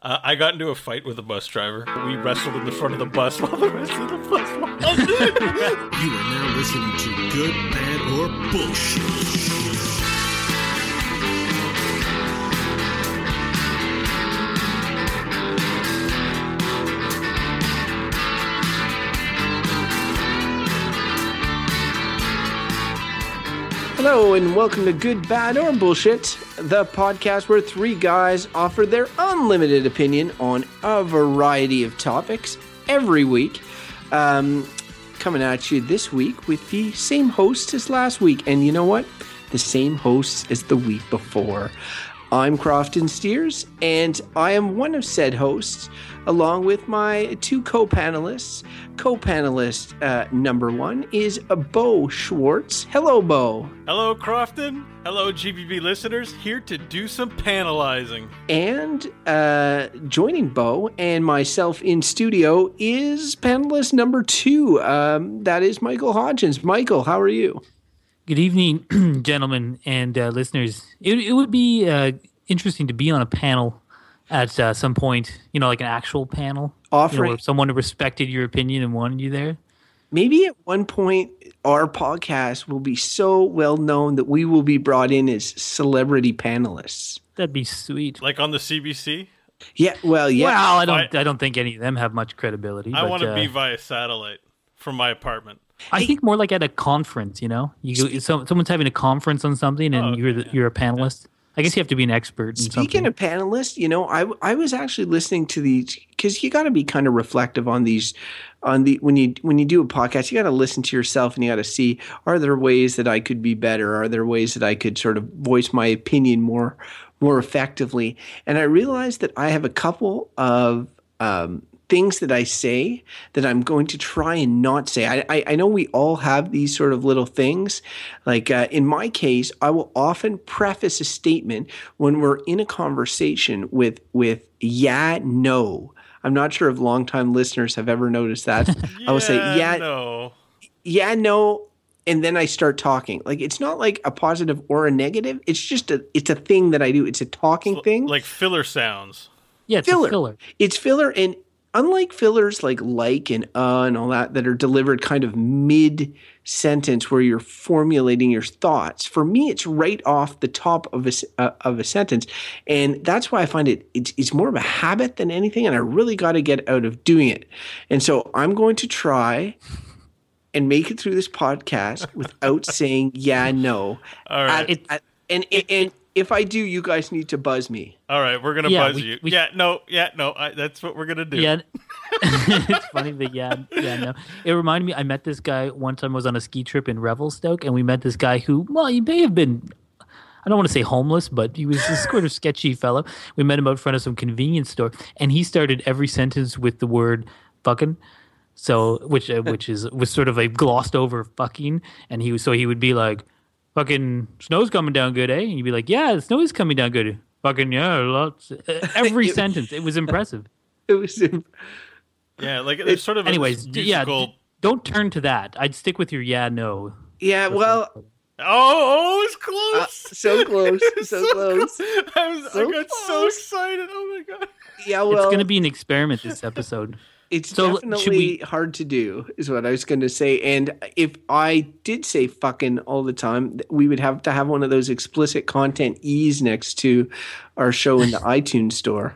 Uh, I got into a fight with a bus driver. We wrestled in the front of the bus while the rest of the bus was. You are now listening to Good, Bad, or Bullshit. Hello, and welcome to Good, Bad, or Bullshit, the podcast where three guys offer their unlimited opinion on a variety of topics every week. Um, coming at you this week with the same host as last week. And you know what? The same hosts as the week before. I'm Crofton Steers, and I am one of said hosts, along with my two co panelists. Co panelist uh, number one is Beau Schwartz. Hello, Beau. Hello, Crofton. Hello, GBB listeners. Here to do some panelizing. And uh, joining Beau and myself in studio is panelist number two. Um, that is Michael Hodgins. Michael, how are you? Good evening, gentlemen and uh, listeners. It, it would be uh, interesting to be on a panel at uh, some point, you know, like an actual panel. You know, Offering where someone respected your opinion and wanted you there. maybe at one point our podcast will be so well known that we will be brought in as celebrity panelists. That'd be sweet. Like on the CBC. Yeah, well, yeah. Well, I don't. I- I don't think any of them have much credibility. I want to uh, be via satellite from my apartment. I think more like at a conference. You know, you go, so, someone's having a conference on something, and Oh, you're the, you're a panelist. I guess you have to be an expert. In Speaking something. of panelists, you know, I I was actually listening to these because you got to be kind of reflective on these, on the when you when you do a podcast, you got to listen to yourself and you got to see are there ways that I could be better? Are there ways that I could sort of voice my opinion more more effectively? And I realized that I have a couple of um, things that I say that I'm going to try and not say. I, I, I know we all have these sort of little things. Like uh, in my case, I will often preface a statement when we're in a conversation with with yeah, no. I'm not sure if longtime listeners have ever noticed that. I will say yeah, no. yeah, no, and then I start talking. Like it's not like a positive or a negative. It's just a it's a thing that I do. It's a talking thing Like filler sounds. yeah, it's filler. a filler. It's filler, and unlike fillers like like and uh and all that that are delivered kind of mid sentence where you're formulating your thoughts, for me it's right off the top of a uh, of a sentence, and that's why I find it it's, it's more of a habit than anything, and I really got to get out of doing it, and so I'm going to try. And make it through this podcast without saying yeah, no. All right. At- at- and, and and if I do, you guys need to buzz me. All right. We're gonna Yeah, buzz we- you. we- yeah. No. Yeah. No. I, that's what we're gonna do. Yeah, it's funny but yeah, yeah, no. It reminded me. I met this guy one time. I was on a ski trip in Revelstoke, and we met this guy who, well, he may have been. I don't want to say homeless, but he was a sort of sketchy fellow. We met him out front of some convenience store, and he started every sentence with the word "fucking." So, which uh, which is was sort of a glossed over fucking, and he was so he would be like, "Fucking snow's coming down good, eh?" And you'd be like, "Yeah, the snow is coming down good." Fucking yeah, lots. Uh, Every sentence, it was impressive. It was Yeah. Like it's sort of a Anyways, d- yeah, musical. don't turn to that. I'd stick with your yeah, no. yeah. Well, oh, oh, it's Uh, close. so close, It's so close. I, was, So I got so excited. Oh my god. Yeah, well, it's going to be an experiment this episode. It's so should definitely we- hard to do, is what I was going to say. And if I did say fucking all the time, we would have to have one of those explicit content E's next to our show in the iTunes store.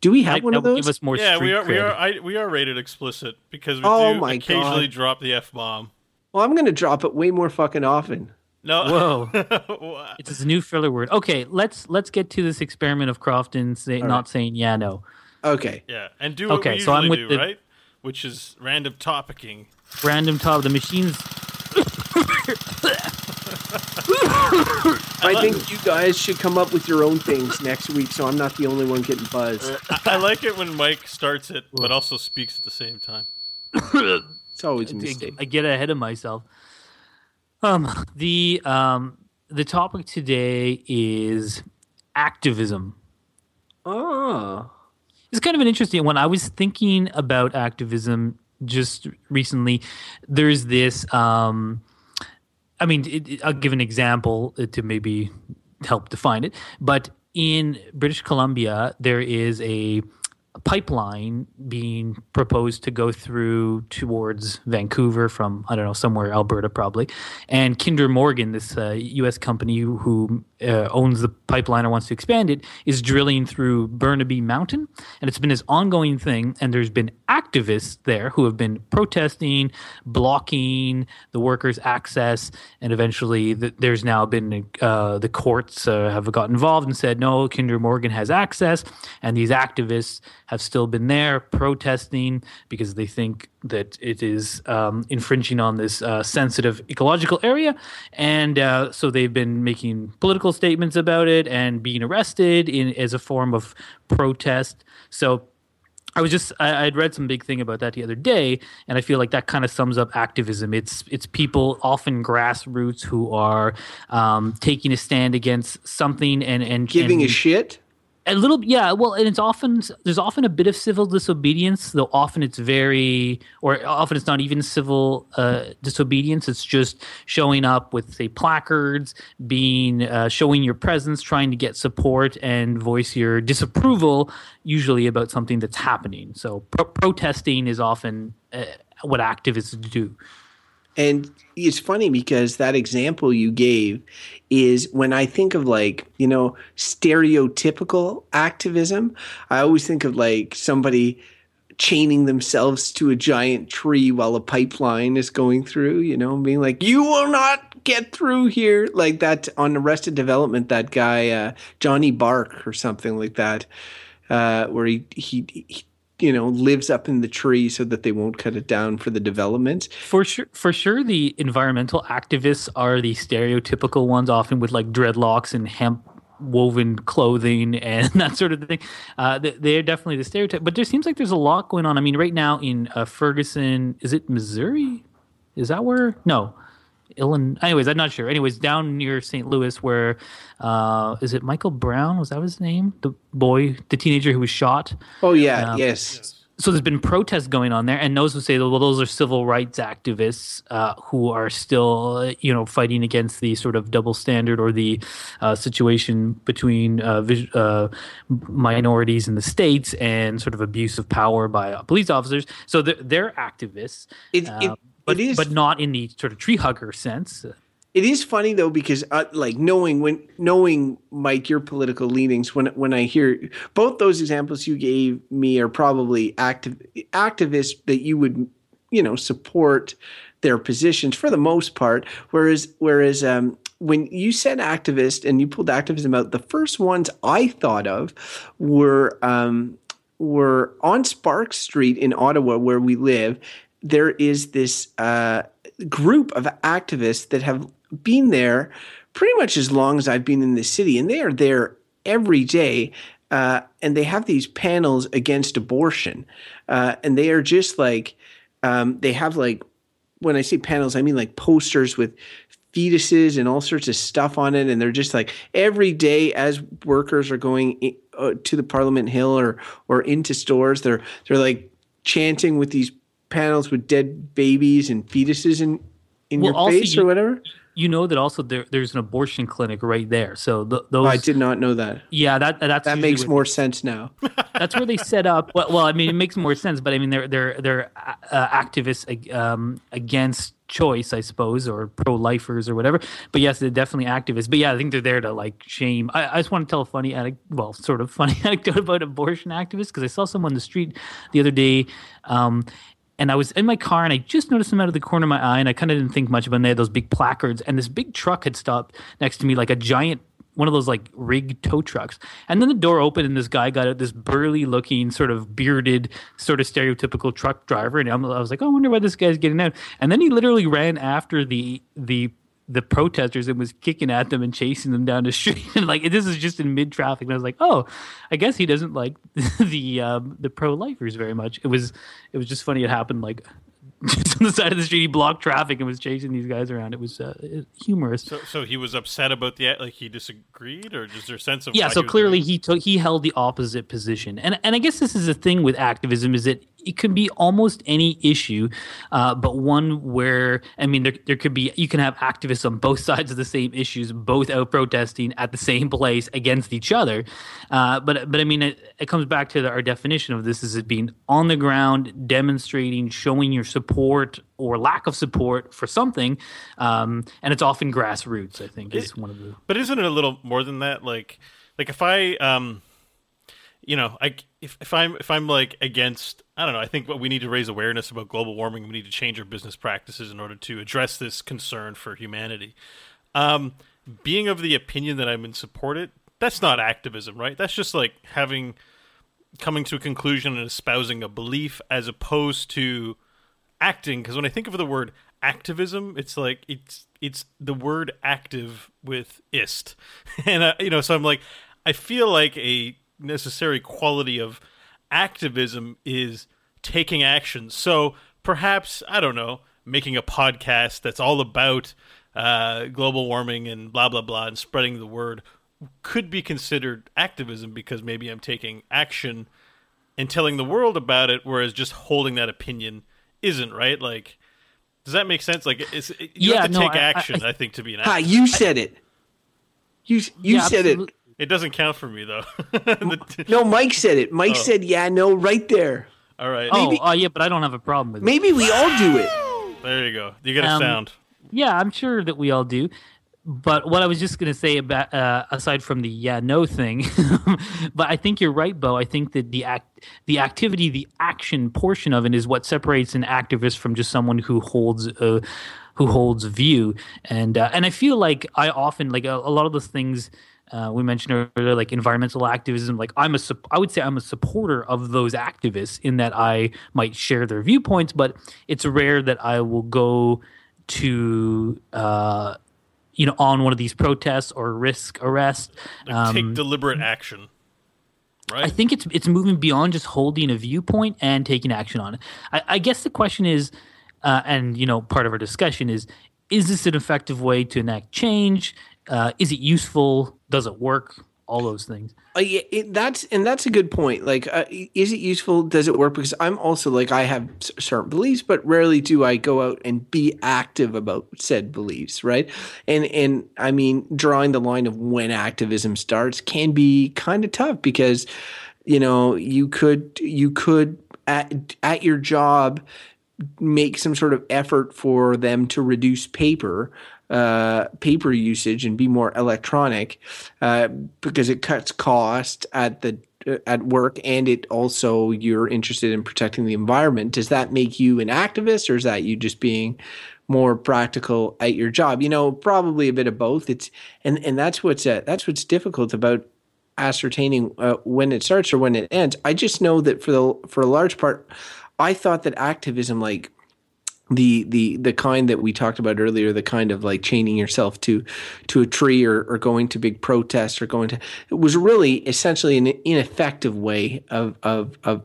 Do we have That, one of those? give us more Yeah, we are. We are. I, we are rated explicit because we Oh do my occasionally God. drop the f bomb. well, I'm going to drop it way more fucking often. No. Whoa. It's a new filler word. Okay, let's let's get to this experiment of Crofton say, not saying yeah, no. Okay. yeah, and do what Okay, we so I'm with do, the- right? Which is random topicking. Random top. The machines. I think you guys should come up with your own things next week so I'm not the only one getting buzzed. I, I like it when Mike starts it, but also speaks at the same time. It's always a mistake. I get ahead of myself. Um, the um, the topic today is activism. Oh. It's kind of an interesting one. I was thinking about activism just recently. There's this. Um, I mean, it, I'll give an example uh, to maybe help define it. But in British Columbia, there is a pipeline being proposed to go through towards Vancouver from I don't know somewhere Alberta probably, and Kinder Morgan, this uh, U.S. company who uh, owns the pipeline or wants to expand it, is drilling through Burnaby Mountain, and it's been this ongoing thing. And there's been activists there who have been protesting, blocking the workers' access, and eventually the, there's now been uh, the courts uh, have got involved and said no, Kinder Morgan has access, and these activists have still been there protesting because they think that it is um, infringing on this uh, sensitive ecological area. And uh, so they've been making political statements about it and being arrested in, as a form of protest. So I was just I, would read some big thing about that the other day, and I feel like that kind of sums up activism. It's it's people often grassroots who are um, taking a stand against something and and giving and, a shit a little yeah well and it's often there's often a bit of civil disobedience though often it's very or often it's not even civil uh, disobedience. It's just showing up with say placards being uh, showing your presence trying to get support and voice your disapproval usually about something that's happening. So pro- protesting is often uh, what activists do and it's funny because that example you gave is when I think of like, you know, stereotypical activism, I always think of like somebody chaining themselves to a giant tree while a pipeline is going through, you know, being like, you will not get through here. Like that on Arrested Development, that guy, uh, Johnny Bark or something like that, uh, where he, he, he you know lives up in the tree so that they won't cut it down for the development. For sure for sure the environmental activists are the stereotypical ones often with like dreadlocks and hemp woven clothing and that sort of thing. Uh, they're definitely the stereotype but there seems like there's a lot going on. I mean right now in uh, ferguson is it missouri? Is that where? No Illinois. Anyways, I'm not sure. Anyways, down near St. Louis, where uh, is it Michael Brown? Was that his name? The boy, the teenager who was shot. Oh yeah, um, yes. So there's been protests going on there, and those who say, well, those are civil rights activists uh, who are still, you know, fighting against the sort of double standard or the uh, situation between uh, uh minorities in the states and sort of abuse of power by police officers. So they're, they're activists. It, it, um, but, it is, but not in the sort of tree hugger sense. It is funny though because uh, like knowing when knowing Mike your political leanings when when I hear both those examples you gave me are probably active activists that you would you know support their positions for the most part whereas whereas um, when you said activist and you pulled activism out the first ones I thought of were um, were on Sparks Street in Ottawa where we live there is this uh, group of activists that have been there pretty much as long as I've been in the city, and they are there every day. Uh, and they have these panels against abortion, uh, and they are just like um, they have like when I say panels, I mean like posters with fetuses and all sorts of stuff on it, and they're just like every day as workers are going in, uh, to the Parliament Hill or or into stores, they're they're like chanting with these panels with dead babies and fetuses in in well, your face you, or whatever? You know that also there, there's an abortion clinic right there. So those oh, I did not know that. Yeah, that that's that makes more sense now. That's where they set up. Well, well, I mean, it makes more sense, but I mean, they're they're they're uh, activists um, against choice, I suppose, or pro lifers or whatever. But yes, they're definitely activists. But yeah, I think they're there to like shame. I, I just want to tell a funny, well, sort of funny anecdote about abortion activists because I saw someone on the street the other day. Um, and I was in my car and I just noticed them out of the corner of my eye and I kind of didn't think much about them. They had those big placards and this big truck had stopped next to me like a giant one of those like rig tow trucks. And then the door opened and this guy got out, this burly looking, sort of bearded, sort of stereotypical truck driver. And I was like, oh, I wonder why this guy's getting out. And then he literally ran after the the the protesters and was kicking at them and chasing them down the street. And like this is just in mid traffic. And I was like, oh, I guess he doesn't like the um, the pro lifers very much. It was it was just funny. It happened like just on the side of the street. He blocked traffic and was chasing these guys around. It was uh, humorous. So, so he was upset about the like he disagreed, or there a sense of yeah? So he clearly he took he held the opposite position, and and I guess this is the thing with activism is that it can be almost any issue, uh, but one where I mean, there, there could be you can have activists on both sides of the same issues, both out protesting at the same place against each other. Uh, but but I mean, it, it comes back to the, our definition of this: is it being on the ground, demonstrating, showing your support or lack of support for something, um, and it's often grassroots. I think is It- one of the But isn't it a little more than that? Like, like if I, um, you know, I if if I'm if I'm like against, I don't know. I think what we need to raise awareness about global warming. We need to change our business practices in order to address this concern for humanity. Um, being of the opinion that I'm in support it, that's not activism, right? That's just like having coming to a conclusion and espousing a belief as opposed to acting because when i think of the word activism it's like it's it's the word active with ist and uh, you know so i'm like i feel like a necessary quality of activism is taking action so perhaps i don't know making a podcast that's all about uh, global warming and blah blah blah and spreading the word could be considered activism because maybe i'm taking action and telling the world about it, whereas just holding that opinion isn't right. Like, does that make sense? Like, it's, you Yeah, have to no, take I- I- action. I, think to be an activist. you said it. You you Yeah, said absolute- it. It doesn't count for me though. The- No, Mike said it. Mike Oh. said, "Yeah, no, right there." all right, Oh, Maybe- uh, yeah, but I don't have a problem with it. Maybe we all do it. there you go. You get a Um, sound. Yeah, I'm sure that we all do. But what I was just going to say about uh, aside from the yeah no thing, but I think you're right, Beau. I think that the act, the activity, the action portion of it is what separates an activist from just someone who holds a who holds view. And uh, and I feel like I often like a, a lot of those things. Uh, we mentioned earlier, like environmental activism. Like I'm a i would say I'm a supporter of those activists in that I might share their viewpoints, but it's rare that I will go to uh, you know on one of these protests or risk arrest. Like, Um, take deliberate action. Right. I think it's it's moving beyond just holding a viewpoint and taking action on it. I, I guess the question is, uh, and you know, part of our discussion is: Is this an effective way to enact change? Uh, is it useful? Does it work? All those things. Uh, yeah, it, that's and that's a good point. Like, uh, is it useful? Does it work? Because I'm also like I have certain beliefs, but rarely do I go out and be active about said beliefs, right? And and I mean, drawing the line of when activism starts can be kind of tough because, you know, you could you could at at your job make some sort of effort for them to reduce paper uh, paper usage and be more electronic uh, because it cuts cost at the at work and it also you're interested in protecting the environment. Does that make you an activist or is that you just being more practical at your job? You know probably a bit of both. It's and and that's what's uh, that's what's difficult about ascertaining uh, when it starts or when it ends. I just know that for the for a large part i thought that activism like the the the kind that we talked about earlier the kind of like chaining yourself to to a tree or, or going to big protests or going to it was really essentially an ineffective way of of of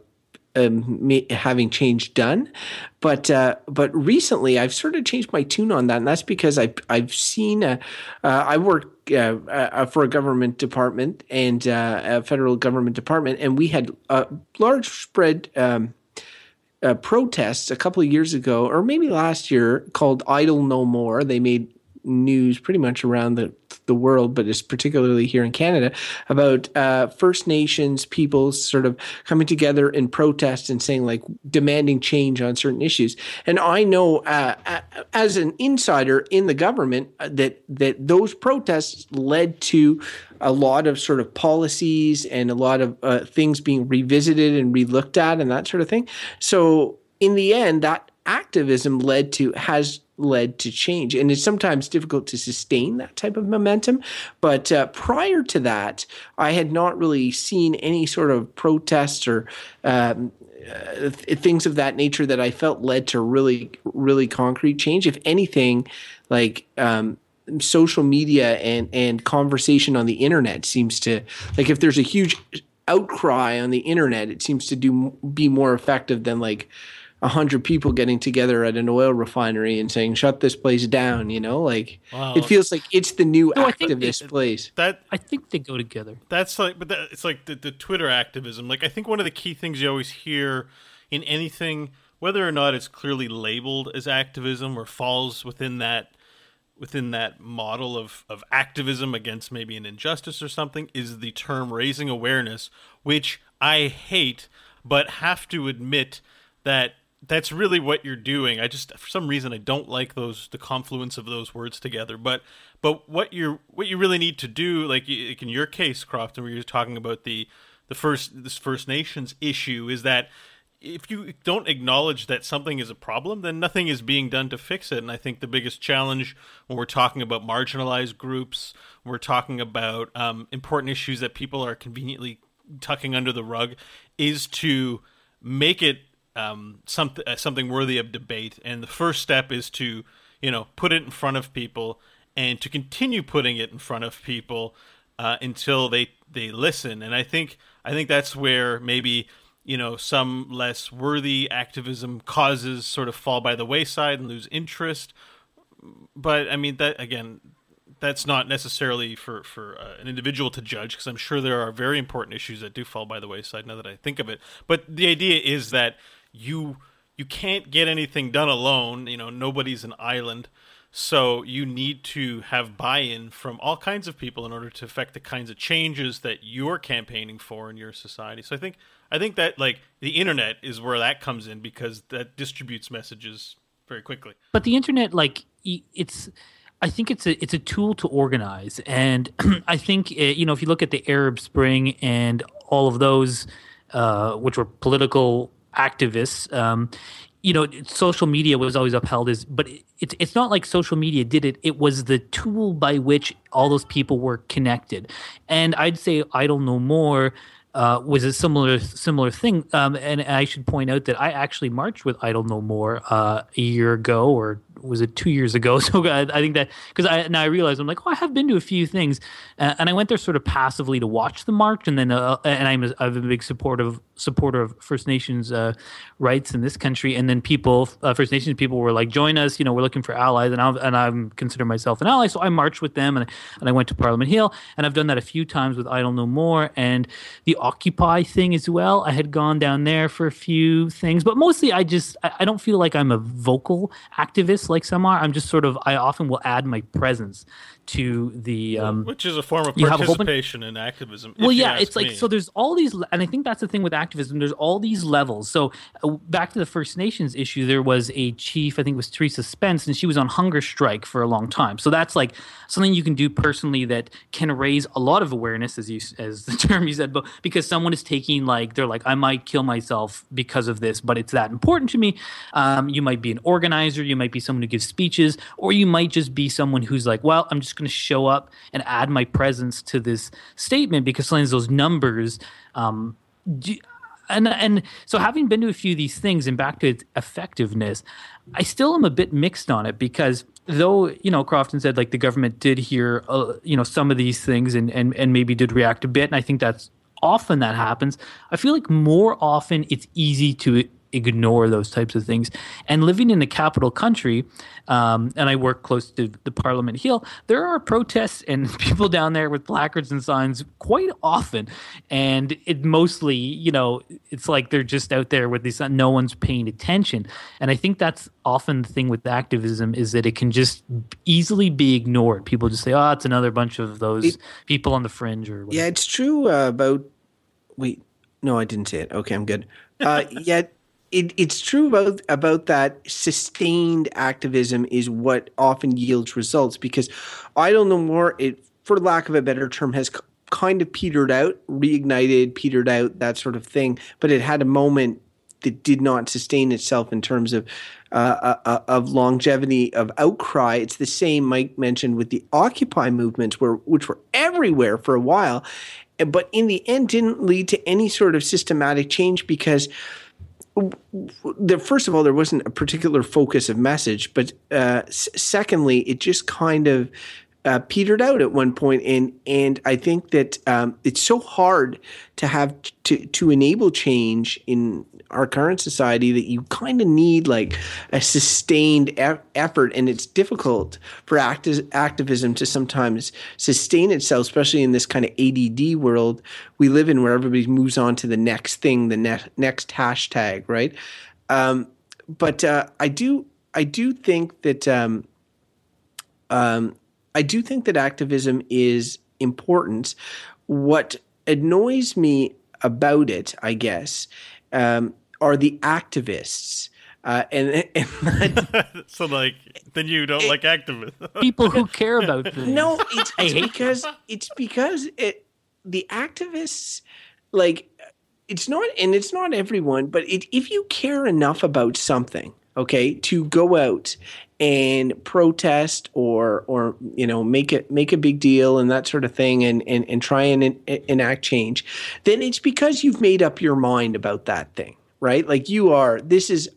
um, having change done. But uh, but recently I've sort of changed my tune on that and that's because I've I've seen uh, uh, I work uh, uh, for a government department and uh, a federal government department and we had a large spread um, uh, protests a couple of years ago, or maybe last year, called "Idle No More." They made news pretty much around the the world, but it's particularly here in Canada about uh, First Nations people sort of coming together in protest and saying like demanding change on certain issues. And I know uh, as an insider in the government uh, that that those protests led to a lot of sort of policies and a lot of uh, things being revisited and relooked at and that sort of thing. So in the end, that activism led to has led to change, and it's sometimes difficult to sustain that type of momentum. But uh, prior to that, I had not really seen any sort of protests or. Um, uh, th- things of that nature that I felt led to really, really concrete change. If anything, like um, social media and and conversation on the internet seems to like if there's a huge outcry on the internet, it seems to do be more effective than like a hundred people getting together at an oil refinery and saying shut this place down. You know, like Wow. it feels like it's the new No, activist it- place. that I think they go together. that's like but that, it's like the, the twitter activism like i think one of the key things you always hear in anything, whether or not it's clearly labeled as activism or falls within that within that model of, of activism against maybe an injustice or something is the term raising awareness, which I hate, but have to admit that that's really what you're doing. I just for some reason I don't like those the confluence of those words together. But but what you what you really need to do, like, in your case, Crofton, where you're talking about the the first this First Nations issue, is that if you don't acknowledge that something is a problem, then nothing is being done to fix it. And I think the biggest challenge when we're talking about marginalized groups, we're talking about um, important issues that people are conveniently tucking under the rug, is to make it um, something uh, something worthy of debate. And the first step is to you know put it in front of people and to continue putting it in front of people uh, until they they listen. And I think I think that's where maybe you know some less worthy activism causes sort of fall by the wayside and lose interest but i mean that again that's not necessarily for for uh, an individual to judge because i'm sure there are very important issues that do fall by the wayside now that i think of it but the idea is that you you can't get anything done alone you know nobody's an island. So you need to have buy-in from all kinds of people in order to affect the kinds of changes that you're campaigning for in your society. So i think I think that like the internet is where that comes in because that distributes messages very quickly. But the internet, like it's, I think it's a it's a tool to organize, and I think eh, you know if you look at the Arab Spring and all of those, uh, which were political activists. Um, you know, social media was always upheld as, but it's it's not like social media did it. It was the tool by which all those people were connected, and I'd say idle no more uh, was a similar similar thing. Um, and I should point out that I actually marched with Idle No More uh, a year ago or was it two years ago? So I, I think that because I now I realize I'm like, oh, I have been to a few things, uh, and I went there sort of passively to watch the march, and then uh, and I'm a, I'm a big supporter of supporter of First Nations uh, rights in this country, and then people uh, First Nations people were like, join us, you know, we're looking for allies, and I'm and I'm consider myself an ally, so I marched with them, and and I went to Parliament Hill, and I've done that a few times with Idle No More, and the Occupy thing as well. I had gone down there for a few things, but mostly I just I, I don't feel like I'm a vocal activist like some are. I'm just sort of I often will add my presence to the um, which is a form of participation in activism. Well, yeah, it's like so. There's all these, and I think that's the thing with activism. There's all these levels. So uh, back to the First Nations issue, there was a chief, I think it was Theresa Spence, and she was on hunger strike for a long time. So that's like something you can do personally that can raise a lot of awareness, as you as the term you said, but because someone is taking like they're like I might kill myself because of this, but it's that important to me. Um, you might be an organizer, you might be someone who gives speeches, or you might just be someone who's like, well, I'm just going to show up and add my presence to this statement because sometimes those numbers. Um, do, and and so having been to a few of these things and back to its effectiveness, I still am a bit mixed on it because though you know Crofton said like the government did hear uh, you know some of these things and and and maybe did react a bit, and I think that's often that happens. I feel like more often it's easy to ignore those types of things. And living in a capital country, um, and I work close to the Parliament Hill, there are protests and people down there with placards and signs quite often. And it mostly, you know, it's like they're just out there with these, no one's paying attention. And I think that's often the thing with activism is that it can just easily be ignored. People just say, oh, it's another bunch of those it, people on the fringe or whatever. Yeah, it's true uh, about, wait, no, I didn't say it. Okay, I'm good. Uh, yeah, it, it's true about about that sustained activism is what often yields results because idle no more it for lack of a better term has kind of petered out reignited petered out that sort of thing but it had a moment that did not sustain itself in terms of uh, uh, uh of longevity of outcry. It's the same Mike mentioned with the Occupy movements, where which were everywhere for a while, but in the end didn't lead to any sort of systematic change because the first of all, there wasn't a particular focus of message, but uh, secondly, it just kind of uh, petered out at one point, and and I think that um, it's so hard to have to to enable change in our current society that you kind of need like a sustained e- effort, and it's difficult for acti- activism to sometimes sustain itself, especially in this kind of ADD world we live in, where everybody moves on to the next thing, the ne- next hashtag, right? Um, but uh, I do I do think that um, um, I do think that activism is important. What annoys me about it, I guess, um, are the activists. Uh, and, and that, so like then you don't like activists. People who care about things. no, it's, I it's hate because it's because it the activists like it's not and it's not everyone, but it, if you care enough about something, okay, to go out and protest or or you know make it make a big deal and that sort of thing and and, and try and en- enact change, then it's because you've made up your mind about that thing, right? Like you are this is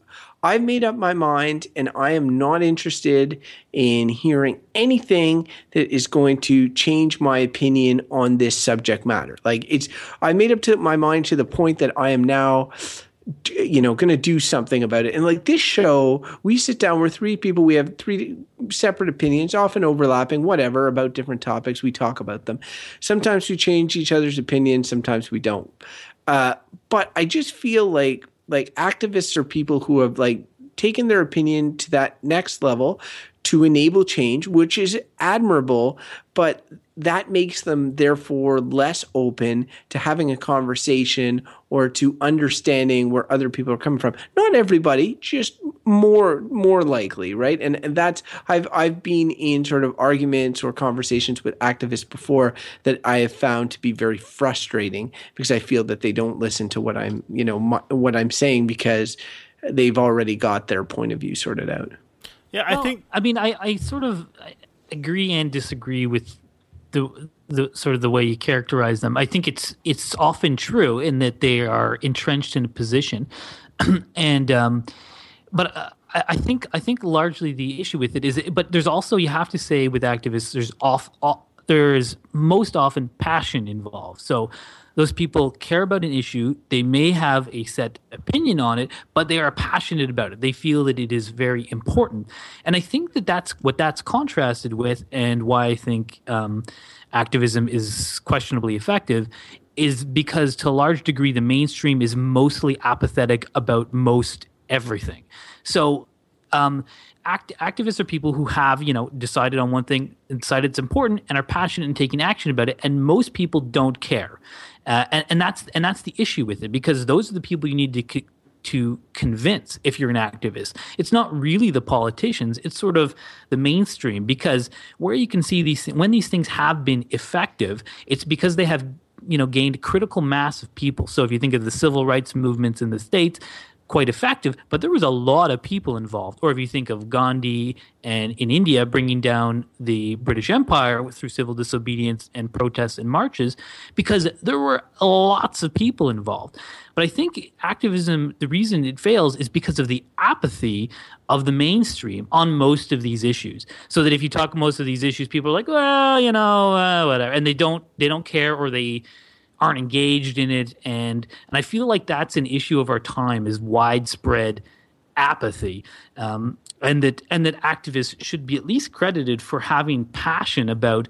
I've made up my mind and I am not interested in hearing anything that is going to change my opinion on this subject matter. Like it's I made up to my mind to the point that I am now you know going to do something about it. And like this show we sit down we're three people we have three separate opinions often overlapping whatever about different topics we talk about them. Sometimes we change each other's opinions sometimes we don't. Uh, but i just feel like like activists are people who have like taken their opinion to that next level to enable change, which is admirable, but that makes them therefore less open to having a conversation or to understanding where other people are coming from. Not everybody, just more more likely, right? And, and that's I've I've been in sort of arguments or conversations with activists before that I have found to be very frustrating because I feel that they don't listen to what I'm you know my, what I'm saying because they've already got their point of view sorted out. Yeah, I Well, think I mean, I, I sort of I agree and disagree with the the sort of the way you characterize them. I think it's it's often true in that they are entrenched in a position, and um, but uh, I, I think I think largely the issue with it is, but there's also you have to say with activists, there's off, off there's most often passion involved. So those people care about an issue. They may have a set opinion on it, but they are passionate about it. They feel that it is very important. And I think that that's what that's contrasted with, and why I think um, activism is questionably effective. Is because to a large degree the mainstream is mostly apathetic about most everything. So um, act, activists are people who have you know decided on one thing decided it's important and are passionate in taking action about it and most people don't care uh, and, and that's and that's the issue with it because those are the people you need to c- to convince if you're an activist. It's not really the politicians it's sort of the mainstream because where you can see these when these things have been effective it's because they have you know gained critical mass of people. So if you think of the civil rights movements in the states quite effective, but there was a lot of people involved. Or if you think of Gandhi and in India bringing down the British Empire through civil disobedience and protests and marches, because there were lots of people involved. But I think activism, the reason it fails is because of the apathy of the mainstream on most of these issues. So that if you talk most of these issues, people are like, well, you know, uh, whatever, and they don't they don't care or they aren't engaged in it. And and I feel like that's an issue of our time is widespread apathy um, and that and that activists should be at least credited for having passion about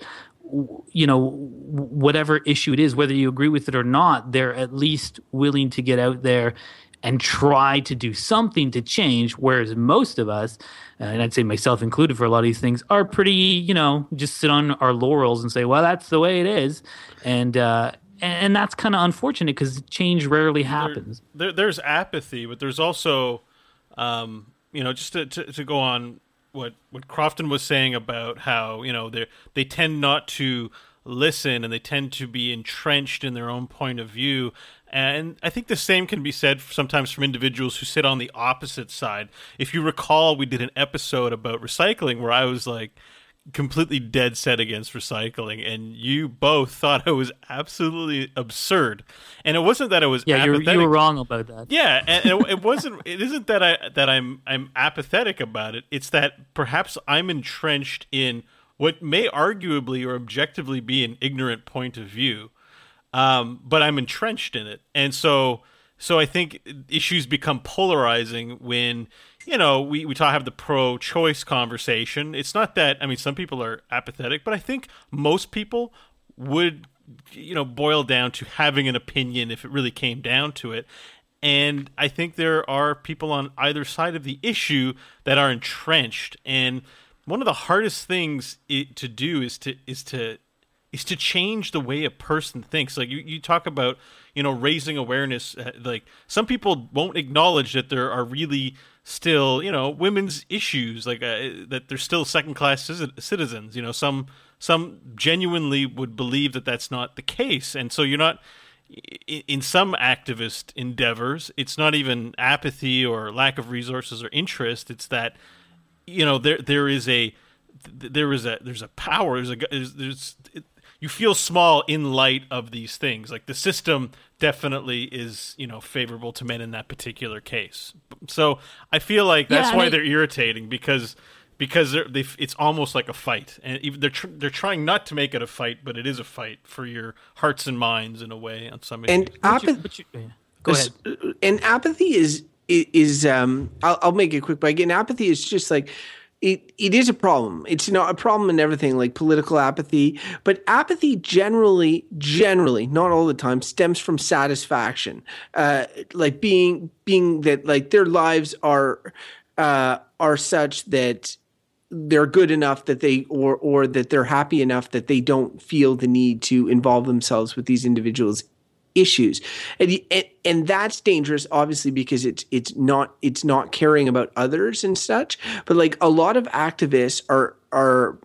you know whatever issue it is whether you agree with it or not they're at least willing to get out there and try to do something to change whereas most of us and I'd say myself included for a lot of these things are pretty you know just sit on our laurels and say well that's the way it is. And uh and, and that's kind of unfortunate because change rarely happens there, there's apathy, but there's also, um, you know, just to, to, to go on what what Crofton was saying about how you know they they tend not to listen and they tend to be entrenched in their own point of view. And I think the same can be said sometimes from individuals who sit on the opposite side. If you recall, we did an episode about recycling where I was like completely dead set against recycling, and you both thought it was absolutely absurd. And it wasn't that it was yeah you were wrong about that Yeah, and it, it wasn't. It isn't that I that I'm I'm apathetic about it. It's that perhaps I'm entrenched in what may arguably or objectively be an ignorant point of view, um, but I'm entrenched in it, and so so I think issues become polarizing when you know we we talk have the pro-choice conversation. It's not that I mean some people are apathetic, but I think most people would you know boil down to having an opinion if it really came down to it. And I think there are people on either side of the issue that are entrenched. And one of the hardest things it, to do is to is to is to change the way a person thinks. Like you, you talk about, you know, raising awareness. uh, Like some people won't acknowledge that there are really still, you know, women's issues. Like uh, that they're still second class citizens. You know, some some genuinely would believe that that's not the case, and so you're not. In some activist endeavors, it's not even apathy or lack of resources or interest. It's that you know there there is a there is a there's a power there's a there's, there's you feel small in light of these things like the system definitely is you know favorable to men in that particular case so i feel like that's Yeah, why I- they're irritating because because they're, they it's almost like a fight and they're tr- they're trying not to make it a fight but it is a fight for your hearts and minds in a way on some issues. And apathy. yeah. Go ahead. and apathy is is um I'll, I'll make it quick but again apathy is just like it, it is a problem. It's know a problem in everything like political apathy. But apathy generally generally not all the time stems from satisfaction. Uh like being being that like their lives are uh are such that they're good enough that they or or that they're happy enough that they don't feel the need to involve themselves with these individuals issues. And, and that's dangerous obviously because it's it's not it's not caring about others and such. But like a lot of activists are are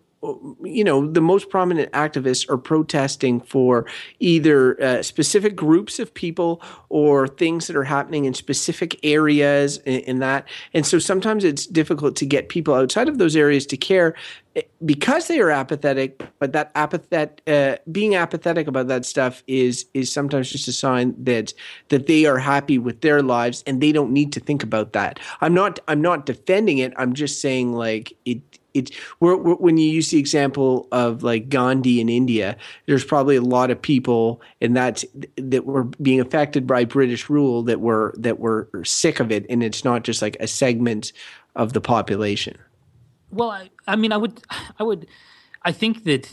you know the most prominent activists are protesting for either uh, specific groups of people or things that are happening in specific areas in, in that. And so sometimes it's difficult to get people outside of those areas to care eh, because they are apathetic but that apathet uh, being apathetic about that stuff is is sometimes just a sign that that they are happy with their lives and they don't need to think about that. I'm not i'm not defending it. I'm just saying like it it we're, we're, when you use the example of like Gandhi in India, there's probably a lot of people and that that were being affected by British rule that were that were sick of it, and it's not just like a segment of the population. Well, I, I mean, I would, I would, I think that,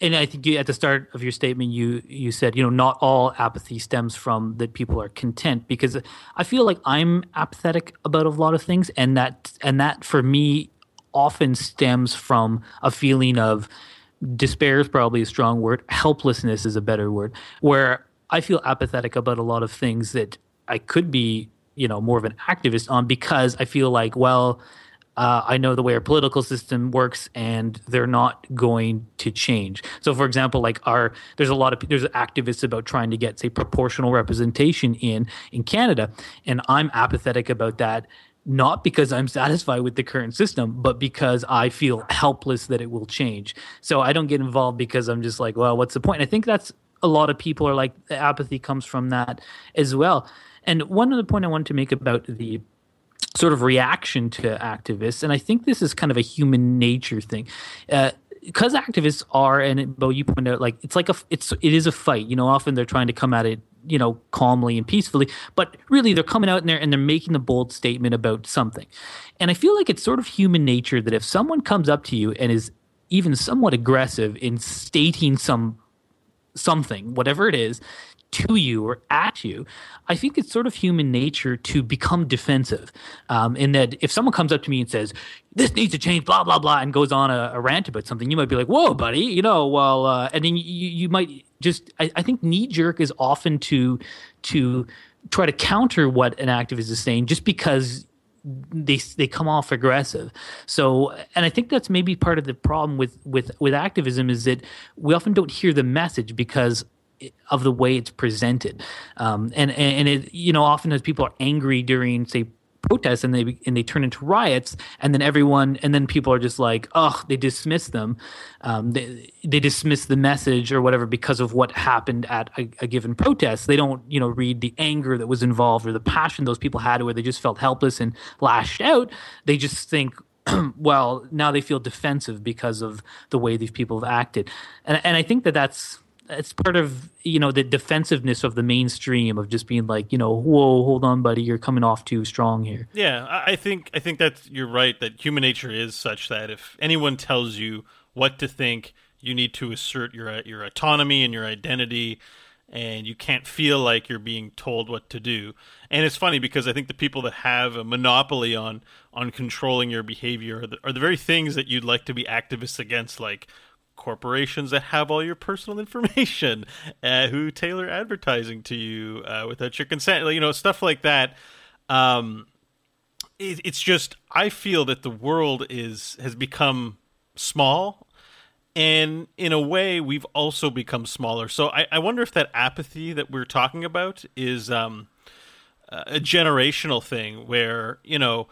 and I think you, at the start of your statement, you you said, you know, not all apathy stems from that people are content because I feel like I'm apathetic about a lot of things, and that and that for me often stems from a feeling of despair is probably a strong word. Helplessness is a better word. Where I feel apathetic about a lot of things that I could be, you know, more of an activist on because I feel like, well, uh, I know the way our political system works, and they're not going to change. So, for example, like our there's a lot of there's activists about trying to get say proportional representation in in Canada, and I'm apathetic about that. Not because I'm satisfied with the current system, but because I feel helpless that it will change. So I don't get involved because I'm just like, well, what's the point? I think that's a lot of people are like apathy comes from that as well. And one other point I wanted to make about the sort of reaction to activists, and I think this is kind of a human nature thing. Uh, because activists are, and it, Beau, you point out, like it's like a, it's it is a fight. You know, often they're trying to come at it, you know, calmly and peacefully, but really they're coming out in there and they're making a bold statement about something. And I feel like it's sort of human nature that if someone comes up to you and is even somewhat aggressive in stating some something, whatever it is, to you or at you, I think it's sort of human nature to become defensive. Um, in that, if someone comes up to me and says, "This needs to change," blah blah blah, and goes on a, a rant about something, you might be like, "Whoa, buddy," you know. Well, uh, and then you, you might just. I, I think knee jerk is often to to try to counter what an activist is saying, just because they they come off aggressive. So, and I think that's maybe part of the problem with with with activism is that we often don't hear the message because of the way it's presented. Um, and and it you know often as people are angry during say protests and they and they turn into riots and then everyone and then people are just like oh they dismiss them. Um, they, they dismiss the message or whatever because of what happened at a, a given protest. They don't you know read the anger that was involved or the passion those people had where they just felt helpless and lashed out. They just think well, now they feel defensive because of the way these people have acted, and and I think that that's it's part of you know the defensiveness of the mainstream of just being like you know whoa hold on buddy you're coming off too strong here Yeah, I think I think that you're right that human nature is such that if anyone tells you what to think, you need to assert your your autonomy and your identity, and you can't feel like you're being told what to do. And it's funny because I think the people that have a monopoly on on controlling your behavior are the, are the very things that you'd like to be activists against, like corporations that have all your personal information, uh, who tailor advertising to you uh, without your consent, you know, stuff like that. Um, it, it's just I feel that the world is has become small, and in a way, we've also become smaller. So I, I wonder if that apathy that we're talking about is um, a generational thing, where you know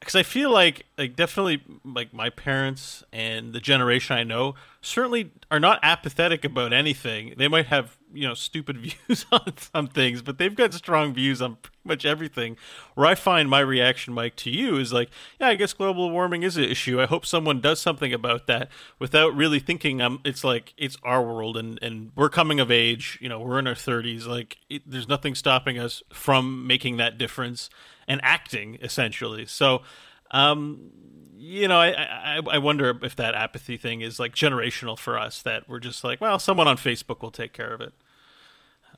because I feel like like definitely like my parents and the generation I know certainly are not apathetic about anything. They might have you know stupid views on some things, but they've got strong views on pretty much everything. Where I find my reaction, Mike, to you is like, yeah, I guess global warming is an issue. I hope someone does something about that without really thinking. Um, it's like it's our world, and and we're coming of age. You know, we're in our thirties. Like, it, there's nothing stopping us from making that difference and acting essentially. So, um, you know, I, I I wonder if that apathy thing is like generational for us. That we're just like, well, someone on Facebook will take care of it.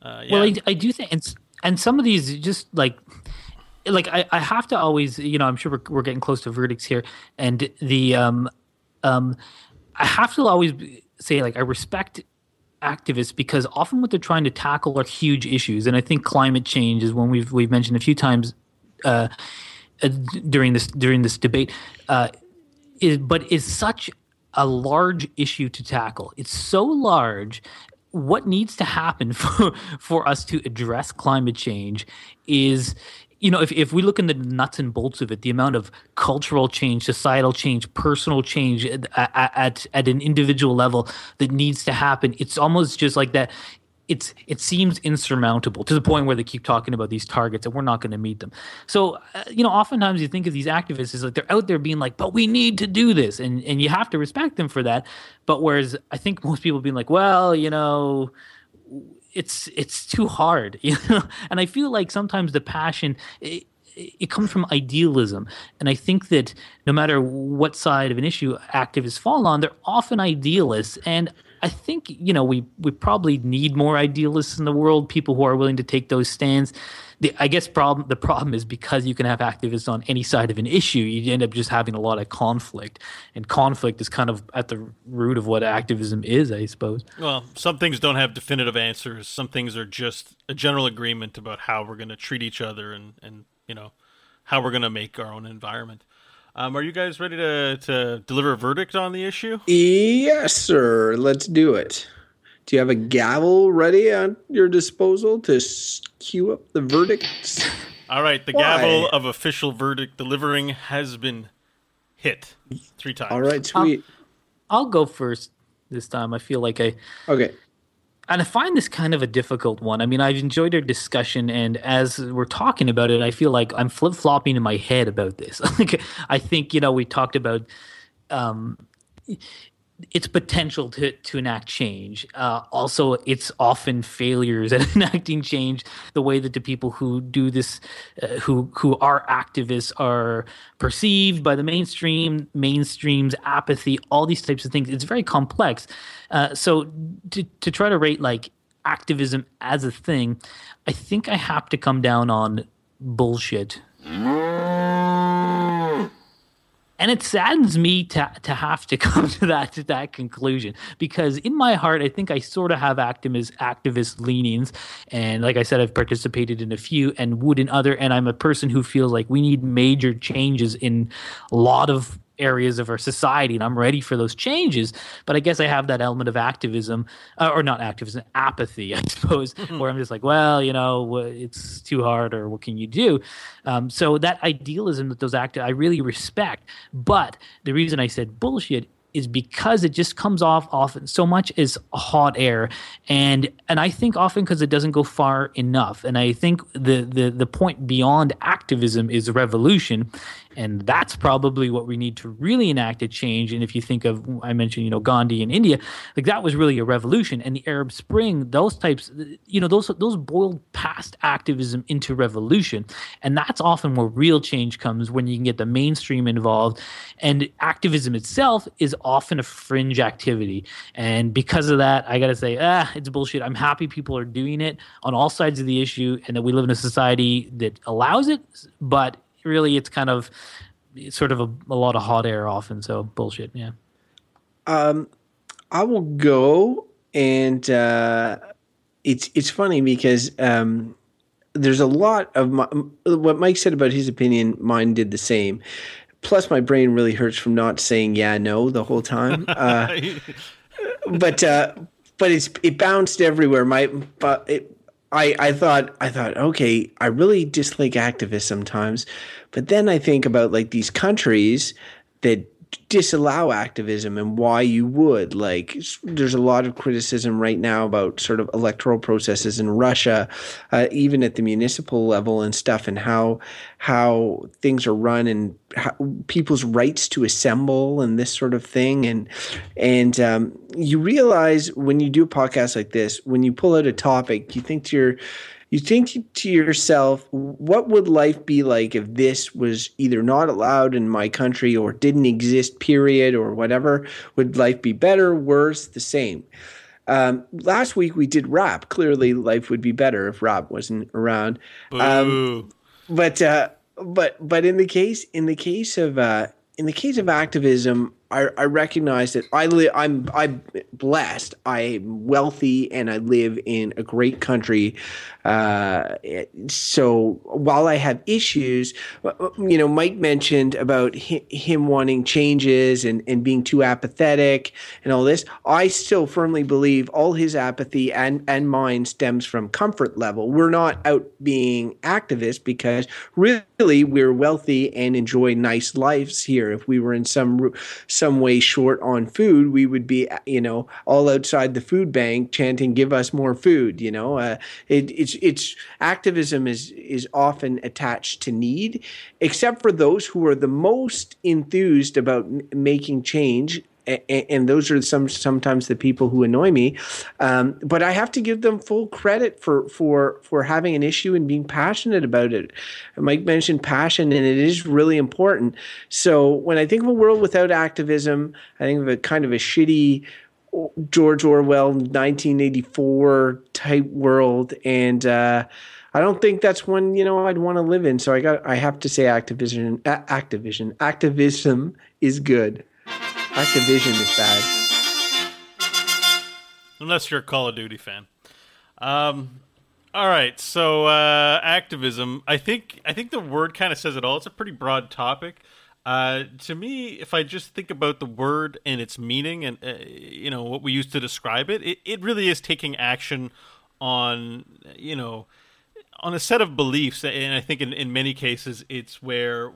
Uh, yeah. Well, I, I do think, and, and some of these just like, like I, I have to always, you know, I'm sure we're, we're getting close to verdicts here, and the, um, um, I have to always say like I respect activists because often what they're trying to tackle are huge issues, and I think climate change is one we've we've mentioned a few times uh, uh, during this during this debate. Uh, is but is such a large issue to tackle. It's so large. What needs to happen for for us to address climate change is you know if, if we look in the nuts and bolts of it the amount of cultural change societal change personal change at, at, at an individual level that needs to happen it's almost just like that it's it seems insurmountable to the point where they keep talking about these targets and we're not going to meet them. So uh, you know, oftentimes you think of these activists as like they're out there being like, "But we need to do this," and and you have to respect them for that. But whereas I think most people being like, "Well, you know." It's it's too hard, you know, and I feel like sometimes the passion it, it comes from idealism, and I think that no matter what side of an issue activists fall on, they're often idealists, and I think you know we we probably need more idealists in the world, people who are willing to take those stands. The, I guess problem the problem is because you can have activists on any side of an issue, you end up just having a lot of conflict, and conflict is kind of at the root of what activism is, I suppose. Well, some things don't have definitive answers. Some things are just a general agreement about how we're going to treat each other and, and you know how we're going to make our own environment. Um, are you guys ready to, to deliver a verdict on the issue? Yes, sir. Let's do it. Do you have a gavel ready at your disposal to s- cue up the verdicts? All right, the Why? gavel of official verdict delivering has been hit three times. All right, sweet. I'll go first this time. I feel like I Okay. And I find this kind of a difficult one. I mean, I've enjoyed our discussion, and as we're talking about it, I feel like I'm flip flopping in my head about this. like, I think you know we talked about um, its potential to to enact change. Uh, also, its often failures at enacting change. The way that the people who do this, uh, who who are activists, are perceived by the mainstream, mainstream's apathy, all these types of things. It's very complex. Uh, so to to try to rate like activism as a thing, I think I have to come down on bullshit. And it saddens me to to have to come to that to that conclusion because in my heart I think I sort of have activist activist leanings. And like I said I've participated in a few and would in other. And I'm a person who feels like we need major changes in a lot of areas of our society and I'm ready for those changes but I guess I have that element of activism uh, or not activism apathy I suppose where I'm just like well you know it's too hard or what can you do? Um, so that idealism that those active I really respect but the reason I said bullshit is because it just comes off often so much as hot air and and I think often because it doesn't go far enough and I think the the the point beyond activism is revolution and that's probably what we need to really enact a change. And if you think of, I mentioned, you know, Gandhi in India, like that was really a revolution, and the Arab Spring, those types, you know, those those boiled past activism into revolution, and that's often where real change comes when you can get the mainstream involved, and activism itself is often a fringe activity, and because of that, I got to say, ah, it's bullshit. I'm happy people are doing it on all sides of the issue, and that we live in a society that allows it, but really it's kind of it's sort of a, a lot of hot air often. So bullshit. Yeah. Um, I will go and uh, it's it's funny because um, there's a lot of my, what Mike said about his opinion. Mine did the same. Plus, my brain really hurts from not saying yeah no the whole time. Uh, but uh, but it's it bounced everywhere. My but it, I I thought I thought okay, I really dislike activists sometimes, but then I think about like these countries that disallow activism and why you would. Like there's a lot of criticism right now about sort of electoral processes in Russia uh, even at the municipal level and stuff and how how things are run and how, people's rights to assemble and this sort of thing. And and um, you realize when you do a podcast like this when you pull out a topic you think to your you think to yourself, what would life be like if this was either not allowed in my country or didn't exist, period, or whatever? Would life be better, worse, the same? Um, last week we did rap. Clearly, life would be better if rap wasn't around. Um, but uh, but but in the case in the case of uh, in the case of activism, I, I recognize that I live. I'm I'm blessed. I'm wealthy, and I live in a great country. Uh, so while I have issues, uh, you know, Mike mentioned about him wanting changes and, and being too apathetic and all this. I still firmly believe all his apathy and and mine stems from comfort level. We're not out being activists because really we're wealthy and enjoy nice lives here. If we were in some some way short on food, we would be, you know, all outside the food bank chanting, "Give us more food." You know, uh, it, it's it's activism is is often attached to need, except for those who are the most enthused about m- making change and those are some sometimes the people who annoy me. Um, but I have to give them full credit for for for having an issue and being passionate about it. Mike mentioned passion, and it is really important. So when I think of a world without activism, I think of a kind of a shitty George Orwell 1984 type world, and uh, I don't think that's one you know I'd want to live in. So I got I have to say Activision Activision activism is good. Activision is bad. Unless you're a Call of Duty fan. Um, all right, so uh, activism. I think I think the word kind of says it all. It's a pretty broad topic. Uh, to me, if I just think about the word and its meaning, and uh, you know what we use to describe it, it, it really is taking action on you know on a set of beliefs. And I think in, in many cases, it's where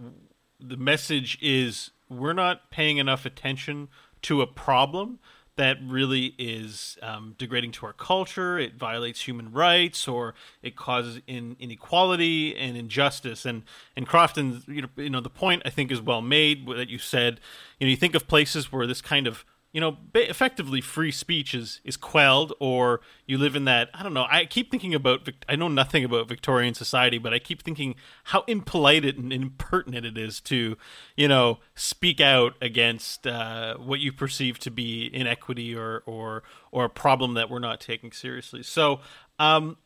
the message is we're not paying enough attention to a problem that really is um, degrading to our culture. It violates human rights, or it causes in, inequality and injustice. And and Crofton, you know, you know, the point I think is well made that you said. You know, you think of places where this kind of you know, effectively free speech is is quelled, or you live in that. I don't know. I keep thinking about. I know nothing about Victorian society, but I keep thinking how impolite and impertinent it is to, you know, speak out against uh, what you perceive to be inequity or or or a problem that we're not taking seriously. So, um,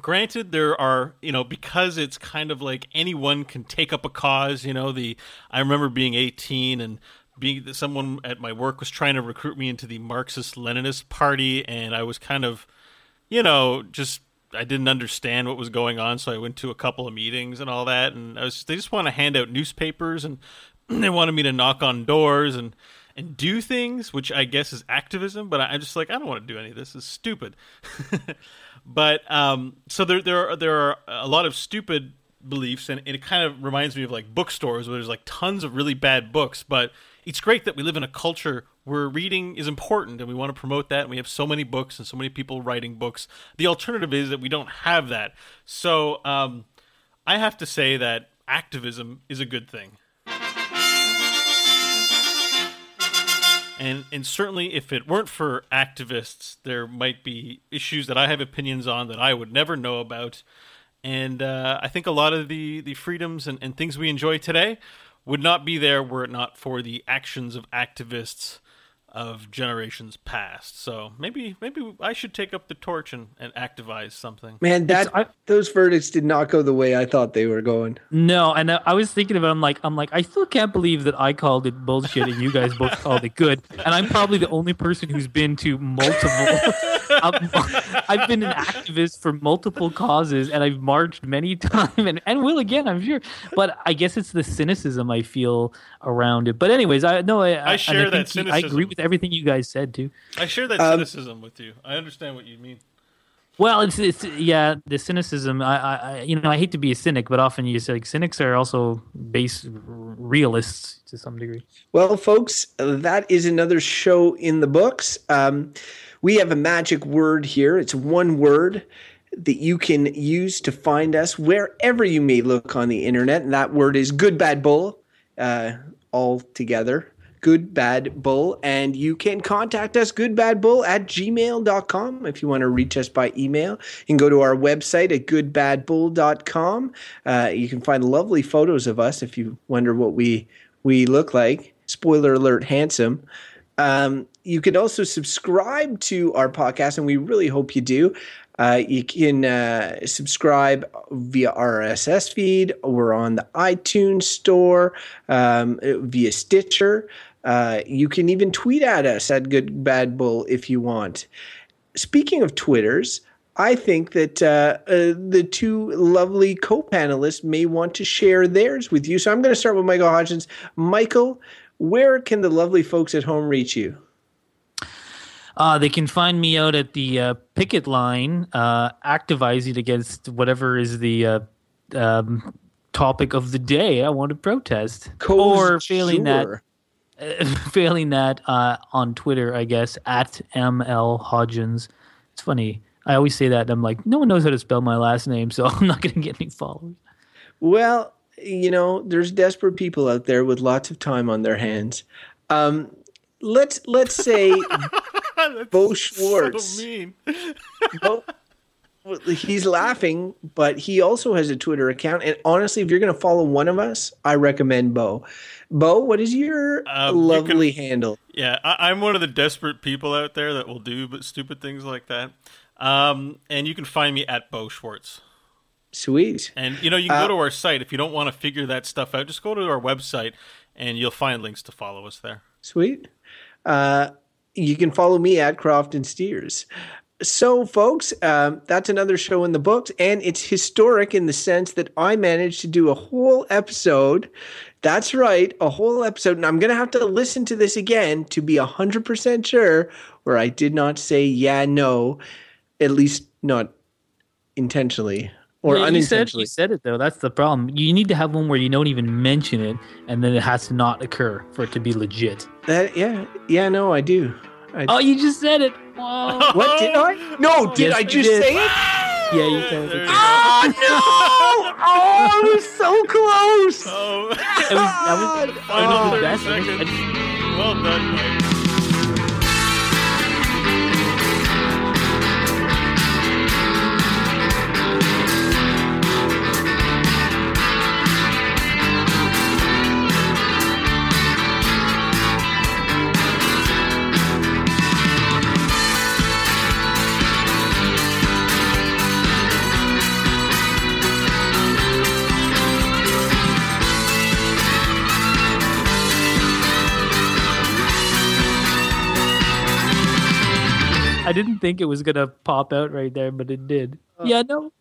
granted there are you know because it's kind of like anyone can take up a cause you know the i remember being 18 and being that someone at my work was trying to recruit me into the Marxist Leninist party, and I was kind of, you know, just I didn't understand what was going on, so I went to a couple of meetings and all that, and I was they just want to hand out newspapers and they wanted me to knock on doors and and do things, which I guess is activism, but I'm just like I don't want to do any of this. It's stupid. but um, so there there are there are a lot of stupid beliefs, and it kind of reminds me of like bookstores where there's like tons of really bad books, but it's great that we live in a culture where reading is important and we want to promote that and we have so many books and so many people writing books the alternative is that we don't have that so um, i have to say that activism is a good thing. And and certainly if it weren't for activists, there might be issues that I have opinions on that I would never know about. And uh, I think a lot of the, the freedoms and, and things we enjoy today would not be there were it not for the actions of activists of generations past. So maybe maybe I should take up the torch and, and activize something. Man, that I- those verdicts did not go the way I thought they were going. No, and I, I was thinking of it. I'm like, I'm like, I still can't believe that I called it bullshit and you guys both called it good. And I'm probably the only person who's been to multiple. I've been an activist for multiple causes, and I've marched many times, and, and will again, I'm sure. But I guess it's the cynicism I feel around it. But anyways, I no, I, and share that think you- I agree with everything you guys said too. I share that Um, cynicism with you. I understand what you mean. Well, it's it's yeah, the cynicism. I, I, I you know I hate to be a cynic, but often you say like cynics are also base realists to some degree. Well, folks, that is another show in the books. Um, we have a magic word here. It's one word that you can use to find us wherever you may look on the internet. And that word is good, bad, bull, uh, all together. Good Bad Bull. And you can contact us, goodbadbull at gmail.com if you want to reach us by email. You can go to our website at goodbadbull.com. Uh, you can find lovely photos of us if you wonder what we we look like. Spoiler alert, handsome. Um, you can also subscribe to our podcast, and we really hope you do. Uh, you can uh, subscribe via RSS feed. We're on the iTunes store um, via Stitcher. Uh, you can even tweet at us at Good Bad Bull if you want. Speaking of Twitters, I think that uh, uh, the two lovely co-panelists may want to share theirs with you. So I'm going to start with Michael Hodgins. Michael, where can the lovely folks at home reach you? Uh, they can find me out at the uh, picket line, uh, activizing against whatever is the uh, um, topic of the day I want to protest, or failing that, Sure. failing that uh, on Twitter, I guess at ml hodgins. It's funny. I always say that. And I'm like, no one knows how to spell my last name, so I'm not going to get any followers. Well, you know, there's desperate people out there with lots of time on their hands. Um, let's let's say Beau Schwartz. So mean. Beau, he's laughing, but he also has a Twitter account. And honestly, if you're going to follow one of us, I recommend Beau. Beau, what is your Um, you lovely handle? Yeah, I, I'm one of the desperate people out there that will do but stupid things like that. Um, and you can find me at Beau Schwartz. Sweet. And you know, you can Uh, go to our site if you don't want to figure that stuff out. Just go to our website, and you'll find links to follow us there. Sweet. Uh, you can follow me at Crofton Steers. So, folks, um, that's another show in the books, and it's historic in the sense that I managed to do a whole episode. That's right, a whole episode, and I'm going to have to listen to this again to be 100% sure where I did not say yeah, no, at least not intentionally or Yeah, you said unintentionally. you said it though. That's the problem. You need to have one where you don't even mention it, and then it has to not occur for it to be legit. That, yeah, yeah, no, I do. I, Oh, you just said it. Whoa. what did I? No, did Yes, I just did. say it? yeah, you said There it. you. Oh no! Oh, I was so close. Oh, It was, that was, final that was the 30 best. I seconds. well done, Mike. Didn't think it was gonna pop out right there, but it did. Oh. Yeah, no,